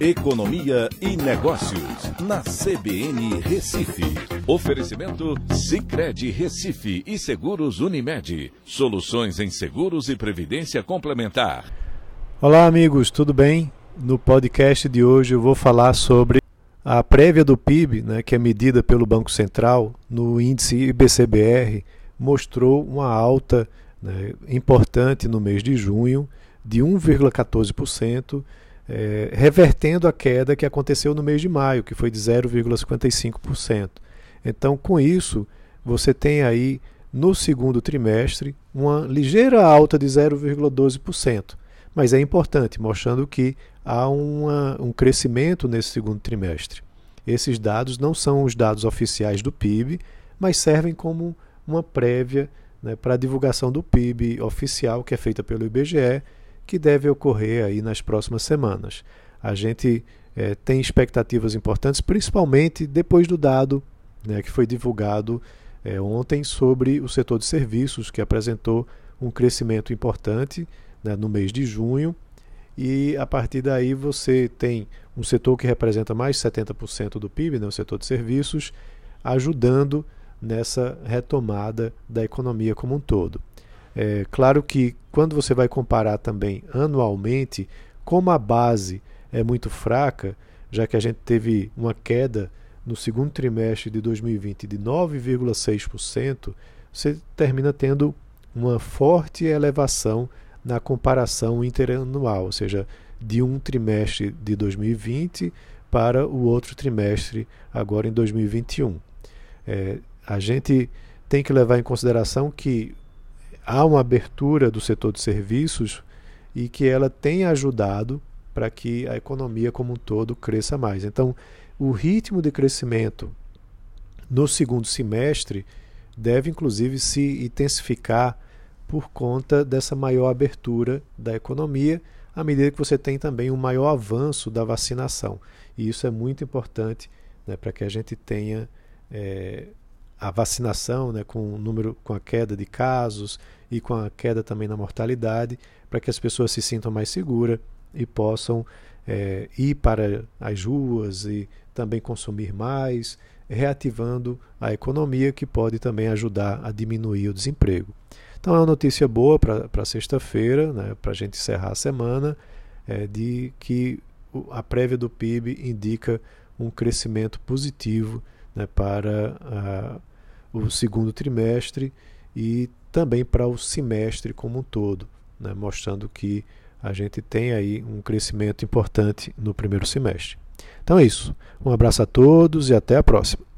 Economia e Negócios, na CBN Recife. Oferecimento Cicred Recife e Seguros Unimed. Soluções em seguros e previdência complementar. Olá, amigos, tudo bem? No podcast de hoje eu vou falar sobre a prévia do PIB, né, que é medida pelo Banco Central, no índice IBCBR, mostrou uma alta né, importante no mês de junho de 1,14% é, revertendo a queda que aconteceu no mês de maio, que foi de 0,55%. Então, com isso, você tem aí no segundo trimestre uma ligeira alta de 0,12%. Mas é importante, mostrando que há uma, um crescimento nesse segundo trimestre. Esses dados não são os dados oficiais do PIB, mas servem como uma prévia né, para a divulgação do PIB oficial, que é feita pelo IBGE, que deve ocorrer aí nas próximas semanas. A gente é, tem expectativas importantes, principalmente depois do dado né, que foi divulgado é, ontem sobre o setor de serviços, que apresentou um crescimento importante né, no mês de junho. E a partir daí você tem um setor que representa mais de 70% do PIB, né, o setor de serviços, ajudando nessa retomada da economia como um todo. É claro que quando você vai comparar também anualmente, como a base é muito fraca, já que a gente teve uma queda no segundo trimestre de 2020 de 9,6%, você termina tendo uma forte elevação na comparação interanual, ou seja, de um trimestre de 2020 para o outro trimestre agora em 2021. É, a gente tem que levar em consideração que há uma abertura do setor de serviços e que ela tem ajudado para que a economia como um todo cresça mais. Então, o ritmo de crescimento no segundo semestre deve inclusive se intensificar por conta dessa maior abertura da economia, à medida que você tem também um maior avanço da vacinação. E isso é muito importante né, para que a gente tenha é, a vacinação, né, com o número, com a queda de casos e com a queda também na mortalidade, para que as pessoas se sintam mais seguras e possam é, ir para as ruas e também consumir mais, reativando a economia, que pode também ajudar a diminuir o desemprego. Então é uma notícia boa para sexta-feira, né, para a gente encerrar a semana, é, de que a prévia do PIB indica um crescimento positivo né, para a o segundo trimestre e também para o semestre como um todo, né, mostrando que a gente tem aí um crescimento importante no primeiro semestre. Então é isso. Um abraço a todos e até a próxima.